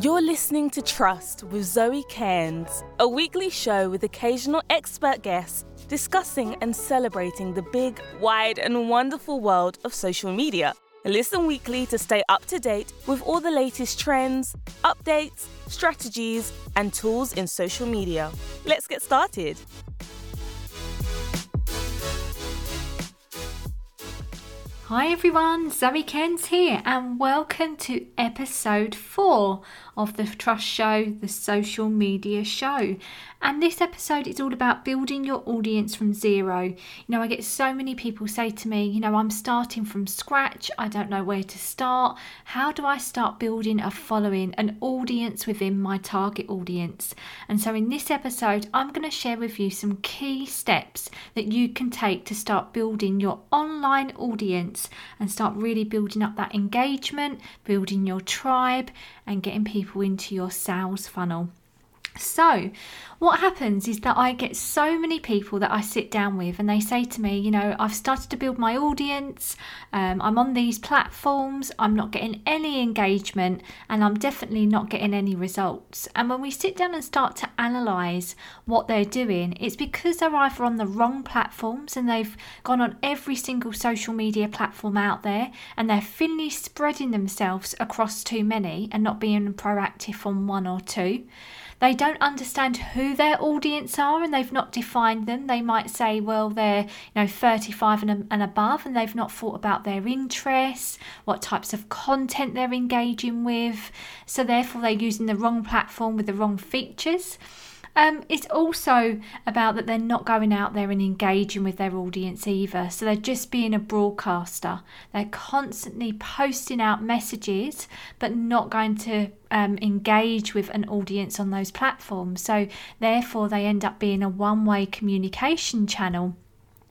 You're listening to Trust with Zoe Cairns, a weekly show with occasional expert guests discussing and celebrating the big, wide, and wonderful world of social media. Listen weekly to stay up to date with all the latest trends, updates, strategies, and tools in social media. Let's get started. Hi everyone, Zoe Cairns here, and welcome to episode four of the Trust Show, the social media show. And this episode is all about building your audience from zero. You know, I get so many people say to me, you know, I'm starting from scratch, I don't know where to start. How do I start building a following, an audience within my target audience? And so, in this episode, I'm going to share with you some key steps that you can take to start building your online audience and start really building up that engagement, building your tribe, and getting people into your sales funnel. So, what happens is that I get so many people that I sit down with and they say to me, you know, I've started to build my audience, um, I'm on these platforms, I'm not getting any engagement, and I'm definitely not getting any results. And when we sit down and start to analyze what they're doing, it's because they're either on the wrong platforms and they've gone on every single social media platform out there and they're thinly spreading themselves across too many and not being proactive on one or two. They don't understand who their audience are and they've not defined them. They might say, well, they're you know 35 and, and above, and they've not thought about their interests, what types of content they're engaging with. So therefore, they're using the wrong platform with the wrong features. Um, it's also about that they're not going out there and engaging with their audience either. So they're just being a broadcaster. They're constantly posting out messages, but not going to um, engage with an audience on those platforms. So therefore, they end up being a one way communication channel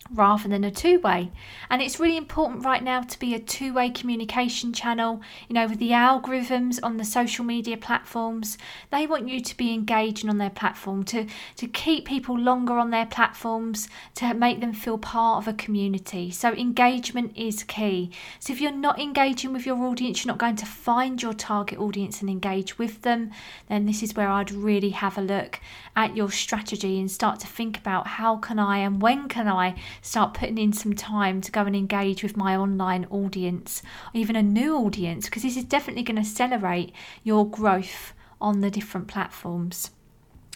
rather than a two way. And it's really important right now to be a two way communication channel. You know, with the algorithms on the social media platforms, they want you to be engaging on their platform, to, to keep people longer on their platforms, to make them feel part of a community. So, engagement is key. So, if you're not engaging with your audience, you're not going to find your target audience and engage with them, then this is where I'd really have a look at your strategy and start to think about how can I and when can I start putting in some time to go and engage with my online audience, or even a new audience, because this is definitely going to accelerate your growth on the different platforms.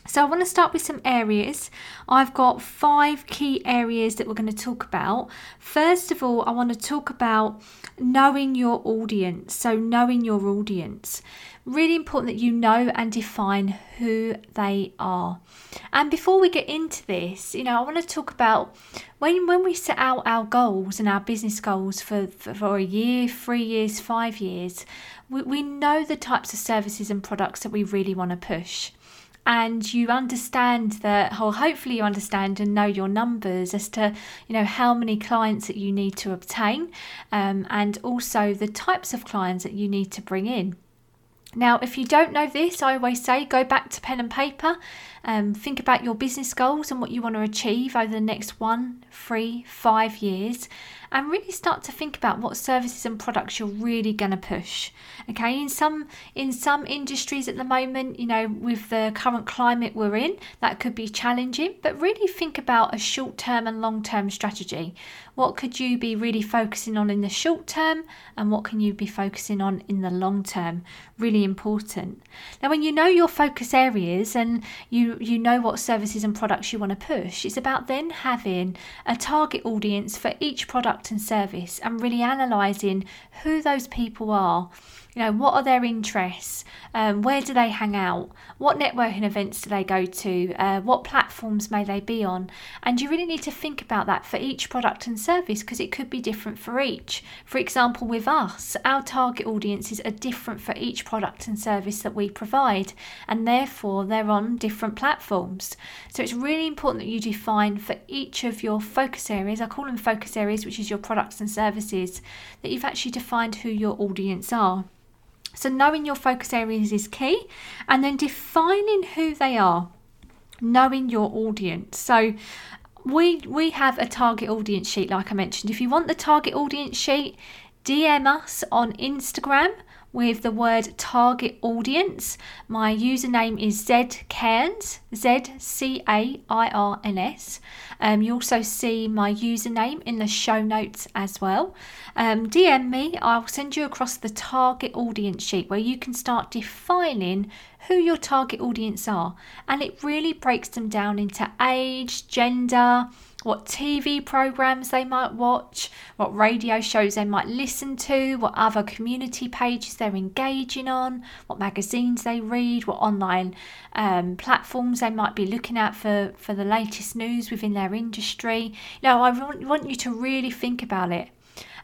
So, I want to start with some areas. I've got five key areas that we're going to talk about. First of all, I want to talk about knowing your audience. So, knowing your audience. Really important that you know and define who they are. And before we get into this, you know, I want to talk about when when we set out our goals and our business goals for, for, for a year, three years, five years, we, we know the types of services and products that we really want to push and you understand that or hopefully you understand and know your numbers as to you know how many clients that you need to obtain um, and also the types of clients that you need to bring in now, if you don't know this, I always say go back to pen and paper, um, think about your business goals and what you want to achieve over the next one, three, five years, and really start to think about what services and products you're really going to push. Okay, in some in some industries at the moment, you know, with the current climate we're in, that could be challenging, but really think about a short-term and long-term strategy. What could you be really focusing on in the short term and what can you be focusing on in the long term? Really important. Now when you know your focus areas and you you know what services and products you want to push, it's about then having a target audience for each product product and service and really analysing who those people are you know, what are their interests? Um, where do they hang out? What networking events do they go to? Uh, what platforms may they be on? And you really need to think about that for each product and service because it could be different for each. For example, with us, our target audiences are different for each product and service that we provide, and therefore they're on different platforms. So it's really important that you define for each of your focus areas, I call them focus areas, which is your products and services, that you've actually defined who your audience are. So, knowing your focus areas is key, and then defining who they are, knowing your audience. So, we we have a target audience sheet, like I mentioned. If you want the target audience sheet, DM us on Instagram with the word target audience. My username is zcairns, Z C A I R N S. Um, you also see my username in the show notes as well. Um, DM me, I'll send you across the target audience sheet where you can start defining who your target audience are. And it really breaks them down into age, gender, what TV programs they might watch, what radio shows they might listen to, what other community pages they're engaging on, what magazines they read, what online um, platforms they might be looking at for, for the latest news within their industry. You know, I want, want you to really think about it.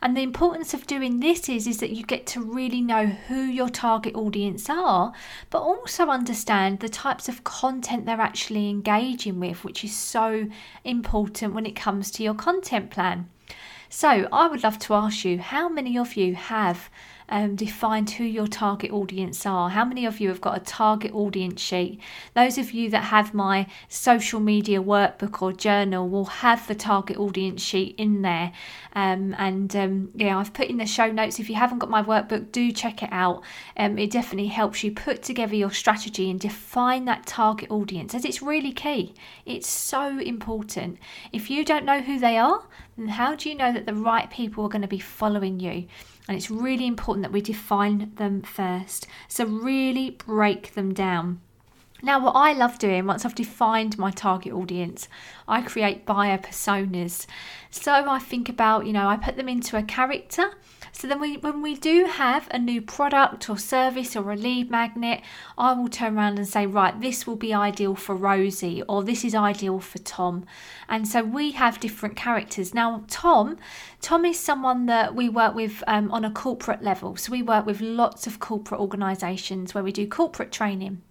And the importance of doing this is, is that you get to really know who your target audience are, but also understand the types of content they're actually engaging with, which is so important when it comes to your content plan. So, I would love to ask you how many of you have um, defined who your target audience are. How many of you have got a target audience sheet? Those of you that have my social media workbook or journal will have the target audience sheet in there. Um, and um, yeah, I've put in the show notes. If you haven't got my workbook, do check it out. Um, it definitely helps you put together your strategy and define that target audience, as it's really key. It's so important. If you don't know who they are, then how do you know that the right people are going to be following you? And it's really important that we define them first. So, really break them down. Now, what I love doing once I've defined my target audience, I create buyer personas. So I think about, you know, I put them into a character so then we, when we do have a new product or service or a lead magnet, I will turn around and say, right, this will be ideal for Rosie or this is ideal for Tom. And so we have different characters. Now, Tom, Tom is someone that we work with um, on a corporate level. So we work with lots of corporate organisations where we do corporate training.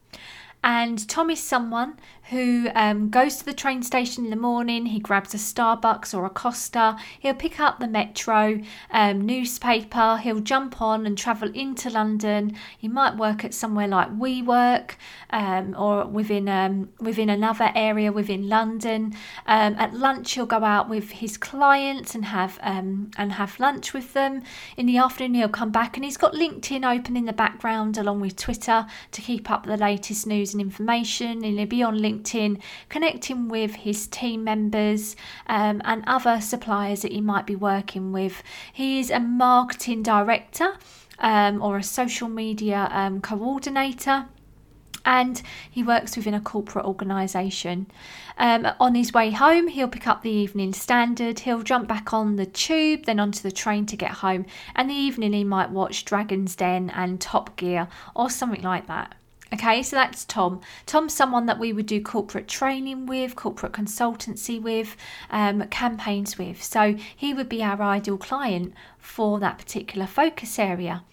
And Tom is someone who um, goes to the train station in the morning, he grabs a Starbucks or a Costa, he'll pick up the Metro um, newspaper, he'll jump on and travel into London. He might work at somewhere like WeWork um, or within um, within another area within London. Um, at lunch, he'll go out with his clients and have um, and have lunch with them. In the afternoon, he'll come back and he's got LinkedIn open in the background along with Twitter to keep up the latest news and information. And he'll be on LinkedIn connecting with his team members um, and other suppliers that he might be working with. He is a marketing director um, or a social media um, coordinator and he works within a corporate organisation. Um, on his way home, he'll pick up the Evening Standard, he'll jump back on the tube, then onto the train to get home, and the evening he might watch Dragon's Den and Top Gear or something like that. Okay, so that's Tom. Tom's someone that we would do corporate training with, corporate consultancy with, um, campaigns with. So he would be our ideal client for that particular focus area.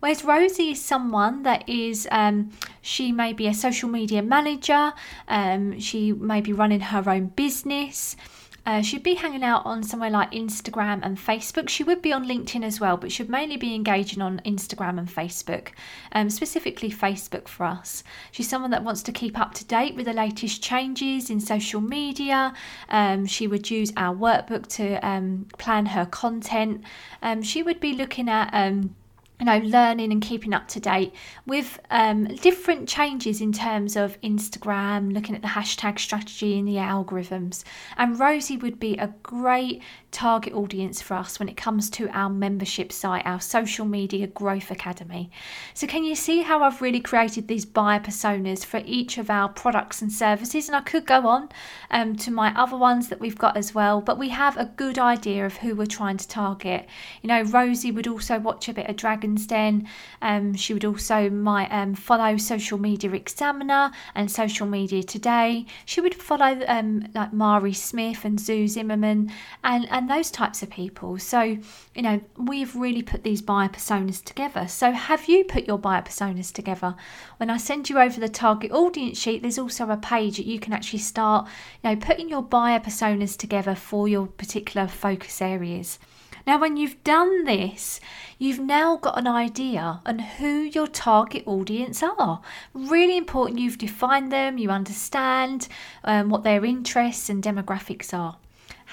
Whereas Rosie is someone that is, um, she may be a social media manager, um, she may be running her own business. Uh, she'd be hanging out on somewhere like Instagram and Facebook. She would be on LinkedIn as well, but she'd mainly be engaging on Instagram and Facebook, um, specifically Facebook for us. She's someone that wants to keep up to date with the latest changes in social media. Um, she would use our workbook to um, plan her content. Um, she would be looking at um, you know, learning and keeping up to date with um, different changes in terms of Instagram, looking at the hashtag strategy and the algorithms. And Rosie would be a great target audience for us when it comes to our membership site, our social media growth academy. So, can you see how I've really created these buyer personas for each of our products and services? And I could go on um, to my other ones that we've got as well, but we have a good idea of who we're trying to target. You know, Rosie would also watch a bit of Den. Um, she would also might um, follow Social Media Examiner and Social Media Today. She would follow um, like Mari Smith and Sue Zimmerman and, and and those types of people. So, you know, we've really put these buyer personas together. So, have you put your buyer personas together? When I send you over the target audience sheet, there's also a page that you can actually start, you know, putting your buyer personas together for your particular focus areas. Now, when you've done this, you've now got an idea on who your target audience are. Really important you've defined them, you understand um, what their interests and demographics are.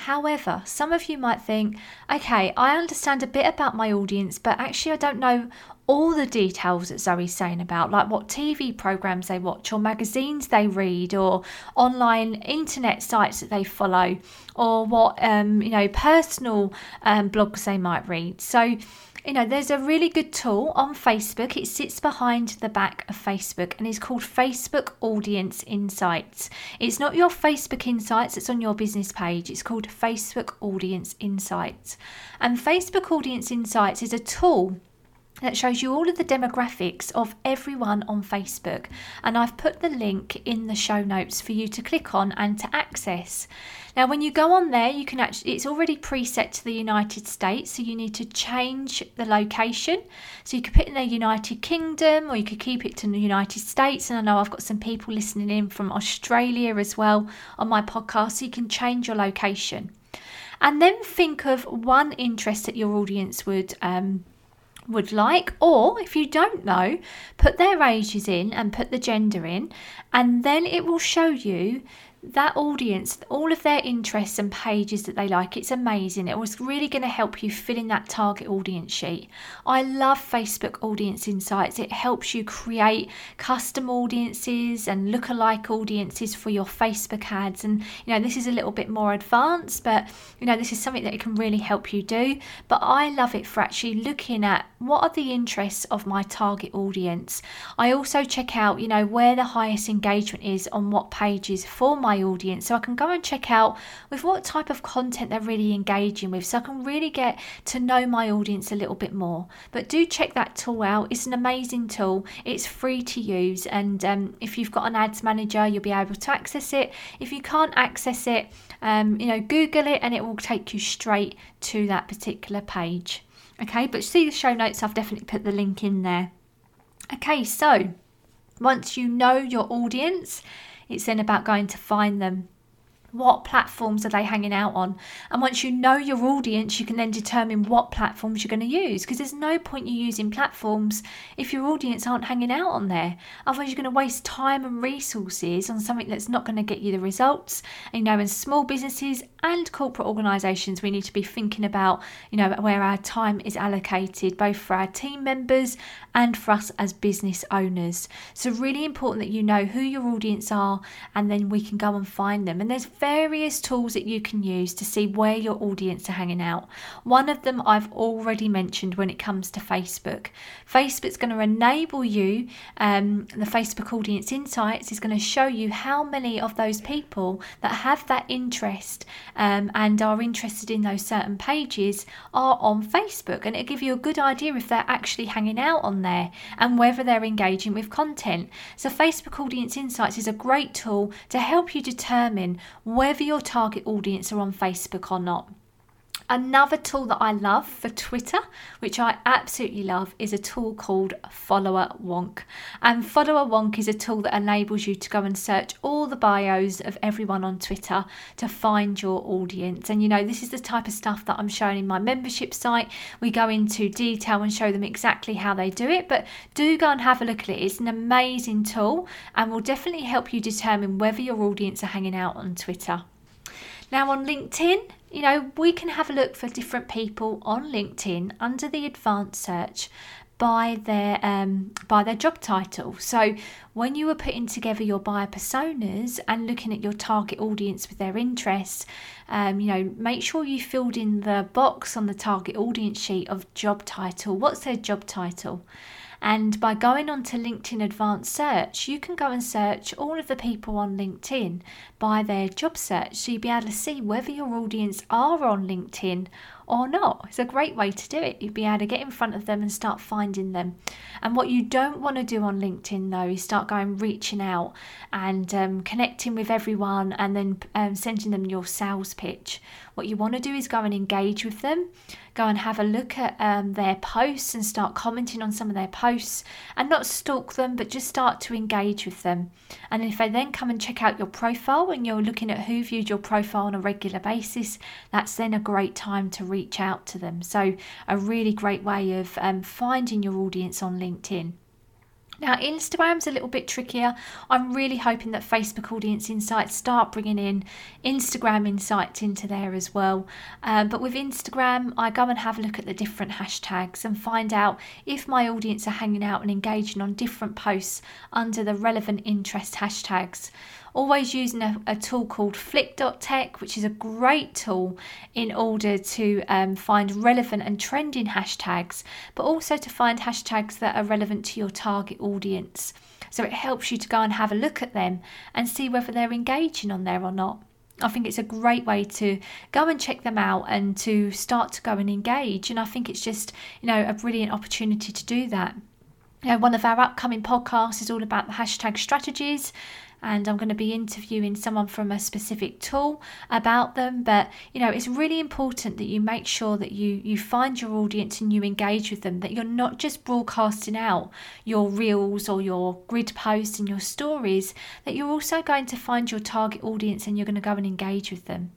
However, some of you might think, okay, I understand a bit about my audience, but actually I don't know all the details that Zoe's saying about, like what TV programs they watch, or magazines they read, or online internet sites that they follow, or what um, you know personal um, blogs they might read. So you know, there's a really good tool on Facebook. It sits behind the back of Facebook and is called Facebook Audience Insights. It's not your Facebook Insights that's on your business page, it's called Facebook Audience Insights. And Facebook Audience Insights is a tool that shows you all of the demographics of everyone on Facebook. And I've put the link in the show notes for you to click on and to access. Now, when you go on there, you can actually, it's already preset to the United States, so you need to change the location. So you could put in the United Kingdom or you could keep it to the United States. And I know I've got some people listening in from Australia as well on my podcast, so you can change your location. And then think of one interest that your audience would um, would like, or if you don't know, put their ages in and put the gender in, and then it will show you that audience, all of their interests and pages that they like, it's amazing. It was really going to help you fill in that target audience sheet. I love Facebook Audience Insights. It helps you create custom audiences and look-alike audiences for your Facebook ads. And you know, this is a little bit more advanced, but you know, this is something that it can really help you do. But I love it for actually looking at what are the interests of my target audience. I also check out, you know, where the highest engagement is on what pages for my my audience so I can go and check out with what type of content they're really engaging with so I can really get to know my audience a little bit more. But do check that tool out. It's an amazing tool. It's free to use and um, if you've got an ads manager you'll be able to access it. If you can't access it, um, you know, Google it and it will take you straight to that particular page. Okay, but see the show notes, I've definitely put the link in there. Okay, so once you know your audience, it's then about going to find them what platforms are they hanging out on? And once you know your audience, you can then determine what platforms you're going to use. Because there's no point you using platforms if your audience aren't hanging out on there. Otherwise, you're going to waste time and resources on something that's not going to get you the results. And, you know, in small businesses and corporate organisations, we need to be thinking about, you know, where our time is allocated, both for our team members and for us as business owners. So, really important that you know who your audience are, and then we can go and find them. And there's various tools that you can use to see where your audience are hanging out. One of them I've already mentioned when it comes to Facebook. Facebook's going to enable you, um, the Facebook Audience Insights is going to show you how many of those people that have that interest um, and are interested in those certain pages are on Facebook. And it'll give you a good idea if they're actually hanging out on there and whether they're engaging with content. So, Facebook Audience Insights is a great tool to help you determine whether your target audience are on Facebook or not. Another tool that I love for Twitter, which I absolutely love, is a tool called Follower Wonk. And Followerwonk is a tool that enables you to go and search all the bios of everyone on Twitter to find your audience. And you know, this is the type of stuff that I'm showing in my membership site. We go into detail and show them exactly how they do it, but do go and have a look at it. It's an amazing tool and will definitely help you determine whether your audience are hanging out on Twitter. Now, on LinkedIn, you know, we can have a look for different people on LinkedIn under the advanced search by their um, by their job title. So when you were putting together your buyer personas and looking at your target audience with their interests, um, you know, make sure you filled in the box on the target audience sheet of job title. What's their job title? And by going on to LinkedIn Advanced Search, you can go and search all of the people on LinkedIn by their job search. So you'll be able to see whether your audience are on LinkedIn or not. It's a great way to do it. You'd be able to get in front of them and start finding them. And what you don't want to do on LinkedIn though is start going reaching out and um, connecting with everyone and then um, sending them your sales pitch. What you want to do is go and engage with them, go and have a look at um, their posts and start commenting on some of their posts and not stalk them, but just start to engage with them. And if they then come and check out your profile and you're looking at who viewed your profile on a regular basis, that's then a great time to reach out to them. So, a really great way of um, finding your audience on LinkedIn. Now, Instagram's a little bit trickier. I'm really hoping that Facebook Audience Insights start bringing in Instagram insights into there as well. Um, but with Instagram, I go and have a look at the different hashtags and find out if my audience are hanging out and engaging on different posts under the relevant interest hashtags always using a, a tool called flick.tech, which is a great tool in order to um, find relevant and trending hashtags, but also to find hashtags that are relevant to your target audience. So it helps you to go and have a look at them and see whether they're engaging on there or not. I think it's a great way to go and check them out and to start to go and engage. And I think it's just, you know, a brilliant opportunity to do that. You know, one of our upcoming podcasts is all about the hashtag strategies and I'm going to be interviewing someone from a specific tool about them. But you know, it's really important that you make sure that you you find your audience and you engage with them. That you're not just broadcasting out your reels or your grid posts and your stories. That you're also going to find your target audience and you're going to go and engage with them.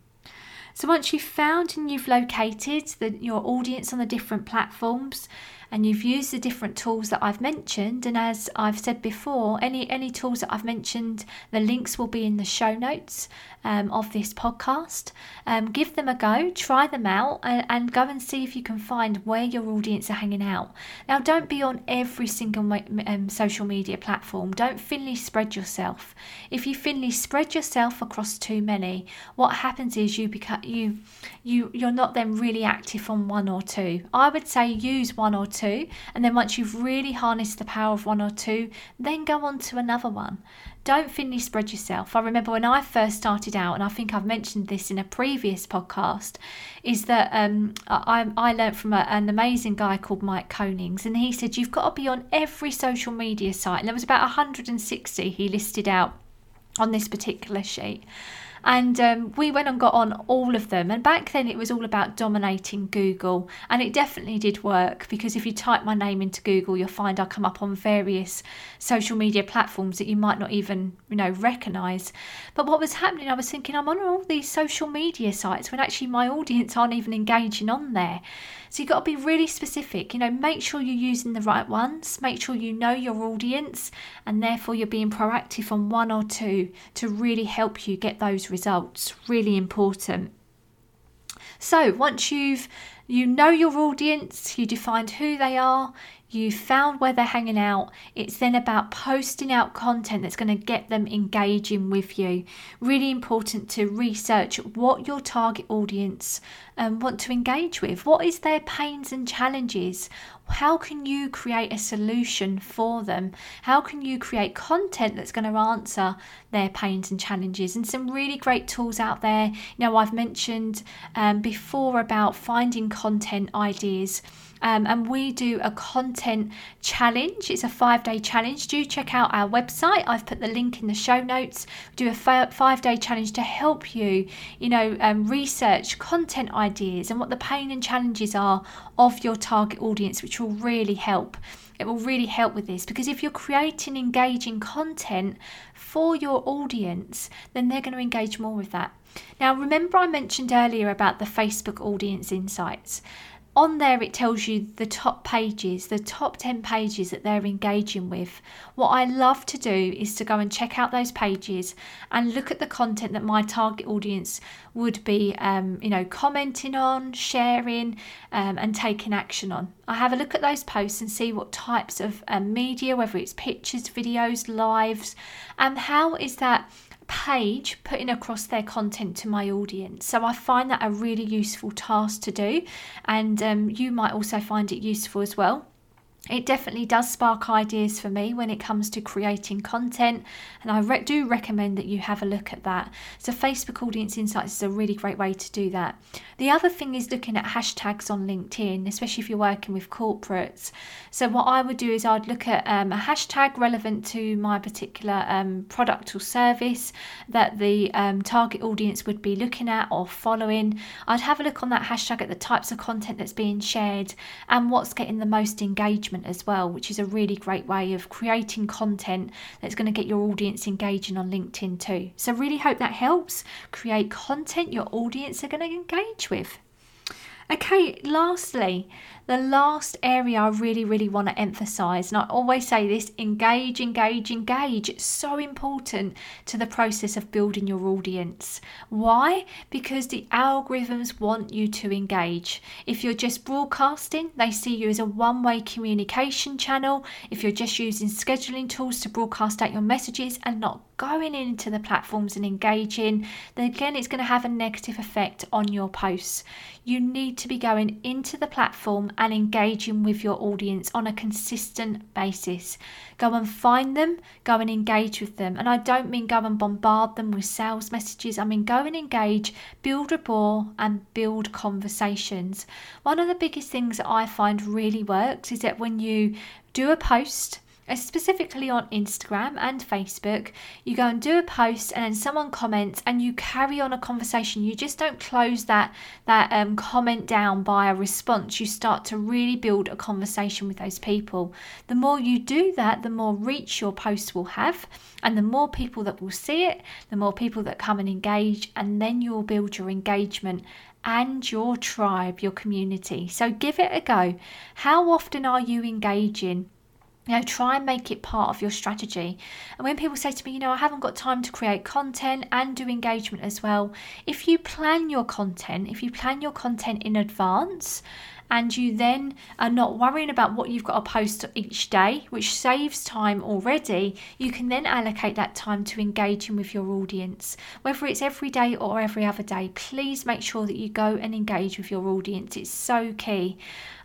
So once you've found and you've located the, your audience on the different platforms, and you've used the different tools that I've mentioned. And as I've said before, any any tools that I've mentioned, the links will be in the show notes um, of this podcast. Um, give them a go, try them out, and, and, go and see if you can find where your audience are hanging out. Now, don't be on every single um, social media platform. Don't thinly spread yourself. If you thinly spread yourself across too many, what happens is you become you you you're not then really active on one or two. I would say use one or two two, and then once you've really harnessed the power of one or two, then go on to another one. Don't thinly spread yourself. I remember when I first started out, and I think I've mentioned this in a previous podcast, is that um, I, I learned from a, an amazing guy called Mike Koenigs, and he said you've got to be on every social media site, and there was about 160 he listed out on this particular sheet. And um, we went and got on all of them. And back then it was all about dominating Google. And it definitely did work because if you type my name into Google, you'll find I come up on various social media platforms that you might not even, you know, recognize. But what was happening, I was thinking, I'm on all these social media sites when actually my audience aren't even engaging on there. So you've got to be really specific. You know, make sure you're using the right ones, make sure you know your audience, and therefore you're being proactive on one or two to really help you get those results. Really important. So once you've you know your audience, you defined who they are, You've found where they're hanging out. It's then about posting out content that's going to get them engaging with you. Really important to research what your target audience um, want to engage with. What is their pains and challenges? How can you create a solution for them? How can you create content that's going to answer their pains and challenges? And some really great tools out there. You know, I've mentioned um, before about finding content ideas. Um, and we do a content challenge. It's a five day challenge. Do check out our website. I've put the link in the show notes. We do a five day challenge to help you, you know, um, research content ideas and what the pain and challenges are of your target audience, which will really help. It will really help with this because if you're creating engaging content for your audience, then they're going to engage more with that. Now, remember, I mentioned earlier about the Facebook audience insights on there it tells you the top pages, the top 10 pages that they're engaging with. What I love to do is to go and check out those pages and look at the content that my target audience would be, um, you know, commenting on, sharing, um, and taking action on. I have a look at those posts and see what types of um, media, whether it's pictures, videos, lives, and how is that page putting across their content to my audience. So I find that a really useful task to do, and um, you might also find it useful as well it definitely does spark ideas for me when it comes to creating content and i re- do recommend that you have a look at that. So facebook audience insights is a really great way to do that. The other thing is looking at hashtags on linkedin especially if you're working with corporates. So what i would do is i'd look at um, a hashtag relevant to my particular um, product or service that the um, target audience would be looking at or following. I'd have a look on that hashtag at the types of content that's being shared and what's getting the most engagement engagement as well, which is a really great way of creating content that's going to get your audience engaging on LinkedIn too. So, really hope that helps. Create content your audience are going to engage with. Okay, lastly, the last area I really, really want to emphasize, and I always say this engage, engage, engage. It's so important to the process of building your audience. Why? Because the algorithms want you to engage. If you're just broadcasting, they see you as a one way communication channel. If you're just using scheduling tools to broadcast out your messages and not going into the platforms and engaging, then again, it's going to have a negative effect on your posts. You need to be going into the platform and engaging with your audience on a consistent basis. Go and find them, go and engage with them. And I don't mean go and bombard them with sales messages, I mean go and engage, build rapport, and build conversations. One of the biggest things that I find really works is that when you do a post, specifically on Instagram and Facebook, you go and do a post and then someone comments and you carry on a conversation. You just don't close that that um, comment down by a response. You start to really build a conversation with those people. The more you do that, the more reach your post will have, and the more people that will see it, the more people that come and engage, and then you'll build your engagement and your tribe, your community. So give it a go. How often are you engaging? You know, try and make it part of your strategy. And when people say to me, you know, I haven't got time to create content and do engagement as well, if you plan your content, if you plan your content in advance and you then are not worrying about what you've got to post each day, which saves time already, you can then allocate that time to engaging with your audience. Whether it's every day or every other day, please make sure that you go and engage with your audience. It's so key.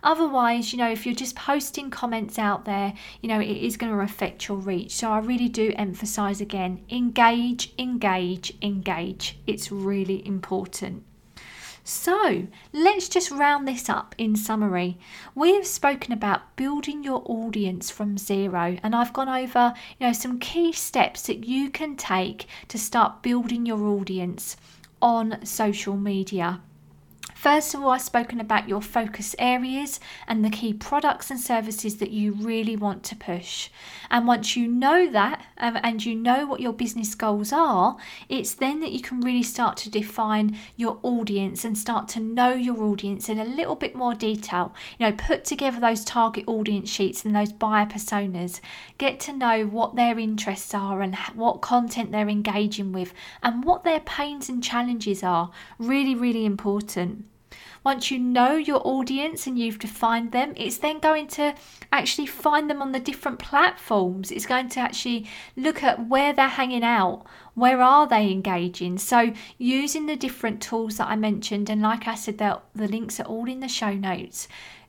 Otherwise, you know, if you're just posting comments out there, you know, it is going to affect your reach. So I really do emphasize again engage, engage, engage. It's really important. So let's just round this up in summary. We have spoken about building your audience from zero, and I've gone over you know some key steps that you can take to start building your audience on social media. First of all, I've spoken about your focus areas and the key products and services that you really want to push. And once you know that um, and you know what your business goals are, it's then that you can really start to define your audience and start to know your audience in a little bit more detail. You know, put together those target audience sheets and those buyer personas. Get to know what their interests are and what content they're engaging with and what their pains and challenges are. Really, really important. Once you know your audience and you've defined them, it's then going to actually find them on the different platforms. It's going to actually look at where they're hanging out, where are they engaging. So, using the different tools that I mentioned, and like I said, the links are all in the show notes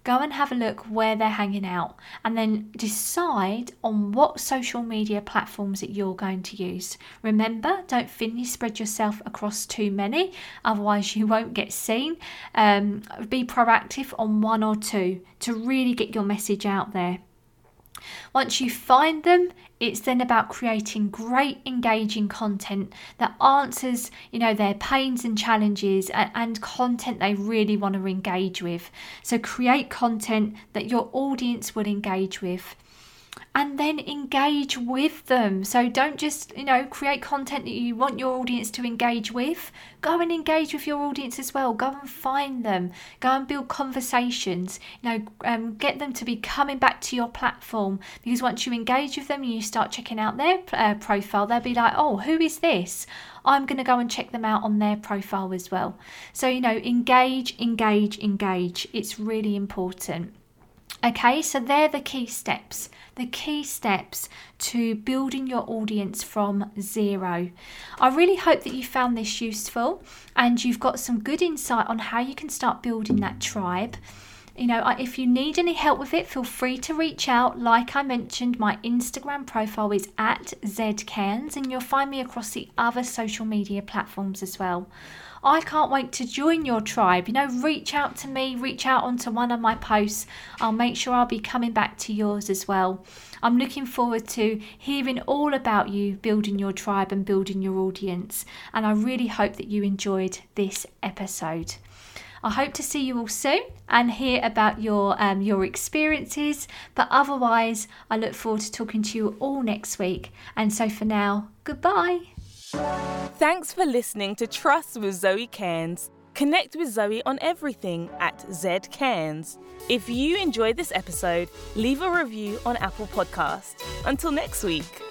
go and have a look where they're hanging out and then decide on what social media platforms that you're going to use. Remember, don't thinly spread yourself across too many, otherwise, you won't get seen. Um, be proactive on one or two to really get your message out there. Once you find them, it's then about creating great engaging content that answers, you know, their pains and challenges and, and content they really want to engage with. So create content that your audience will engage with and then engage with them. So don't just, you know, create content that you want your audience to engage with. Go and engage with your audience as well. Go and find them. Go and build conversations. You know, um, get them to be coming back to your platform because once you engage with them and you start checking out their uh, profile, they'll be like, oh, who is this? I'm going to go and check them out on their profile as well. So, you know, engage, engage, engage. It's really important. Okay, so they're the key steps the key steps to building your audience from zero. I really hope that you found this useful and you've got some good insight on how you can start building that tribe. You know, if you need any help with it, feel free to reach out. Like I mentioned, my Instagram profile is at zcairns, and you'll find me across the other social media platforms as well. I can't wait to join your tribe. You know, reach out to me, reach out onto one of my posts. I'll make sure I'll be coming back to yours as well. I'm looking forward to hearing all about you building your tribe and building your audience. And I really hope that you enjoyed this episode. I hope to see you all soon and hear about your um, your experiences. But otherwise, I look forward to talking to you all next week. And so for now, goodbye. Thanks for listening to Trust with Zoe Cairns. Connect with Zoe on everything at ZCairns. If you enjoyed this episode, leave a review on Apple Podcast. Until next week.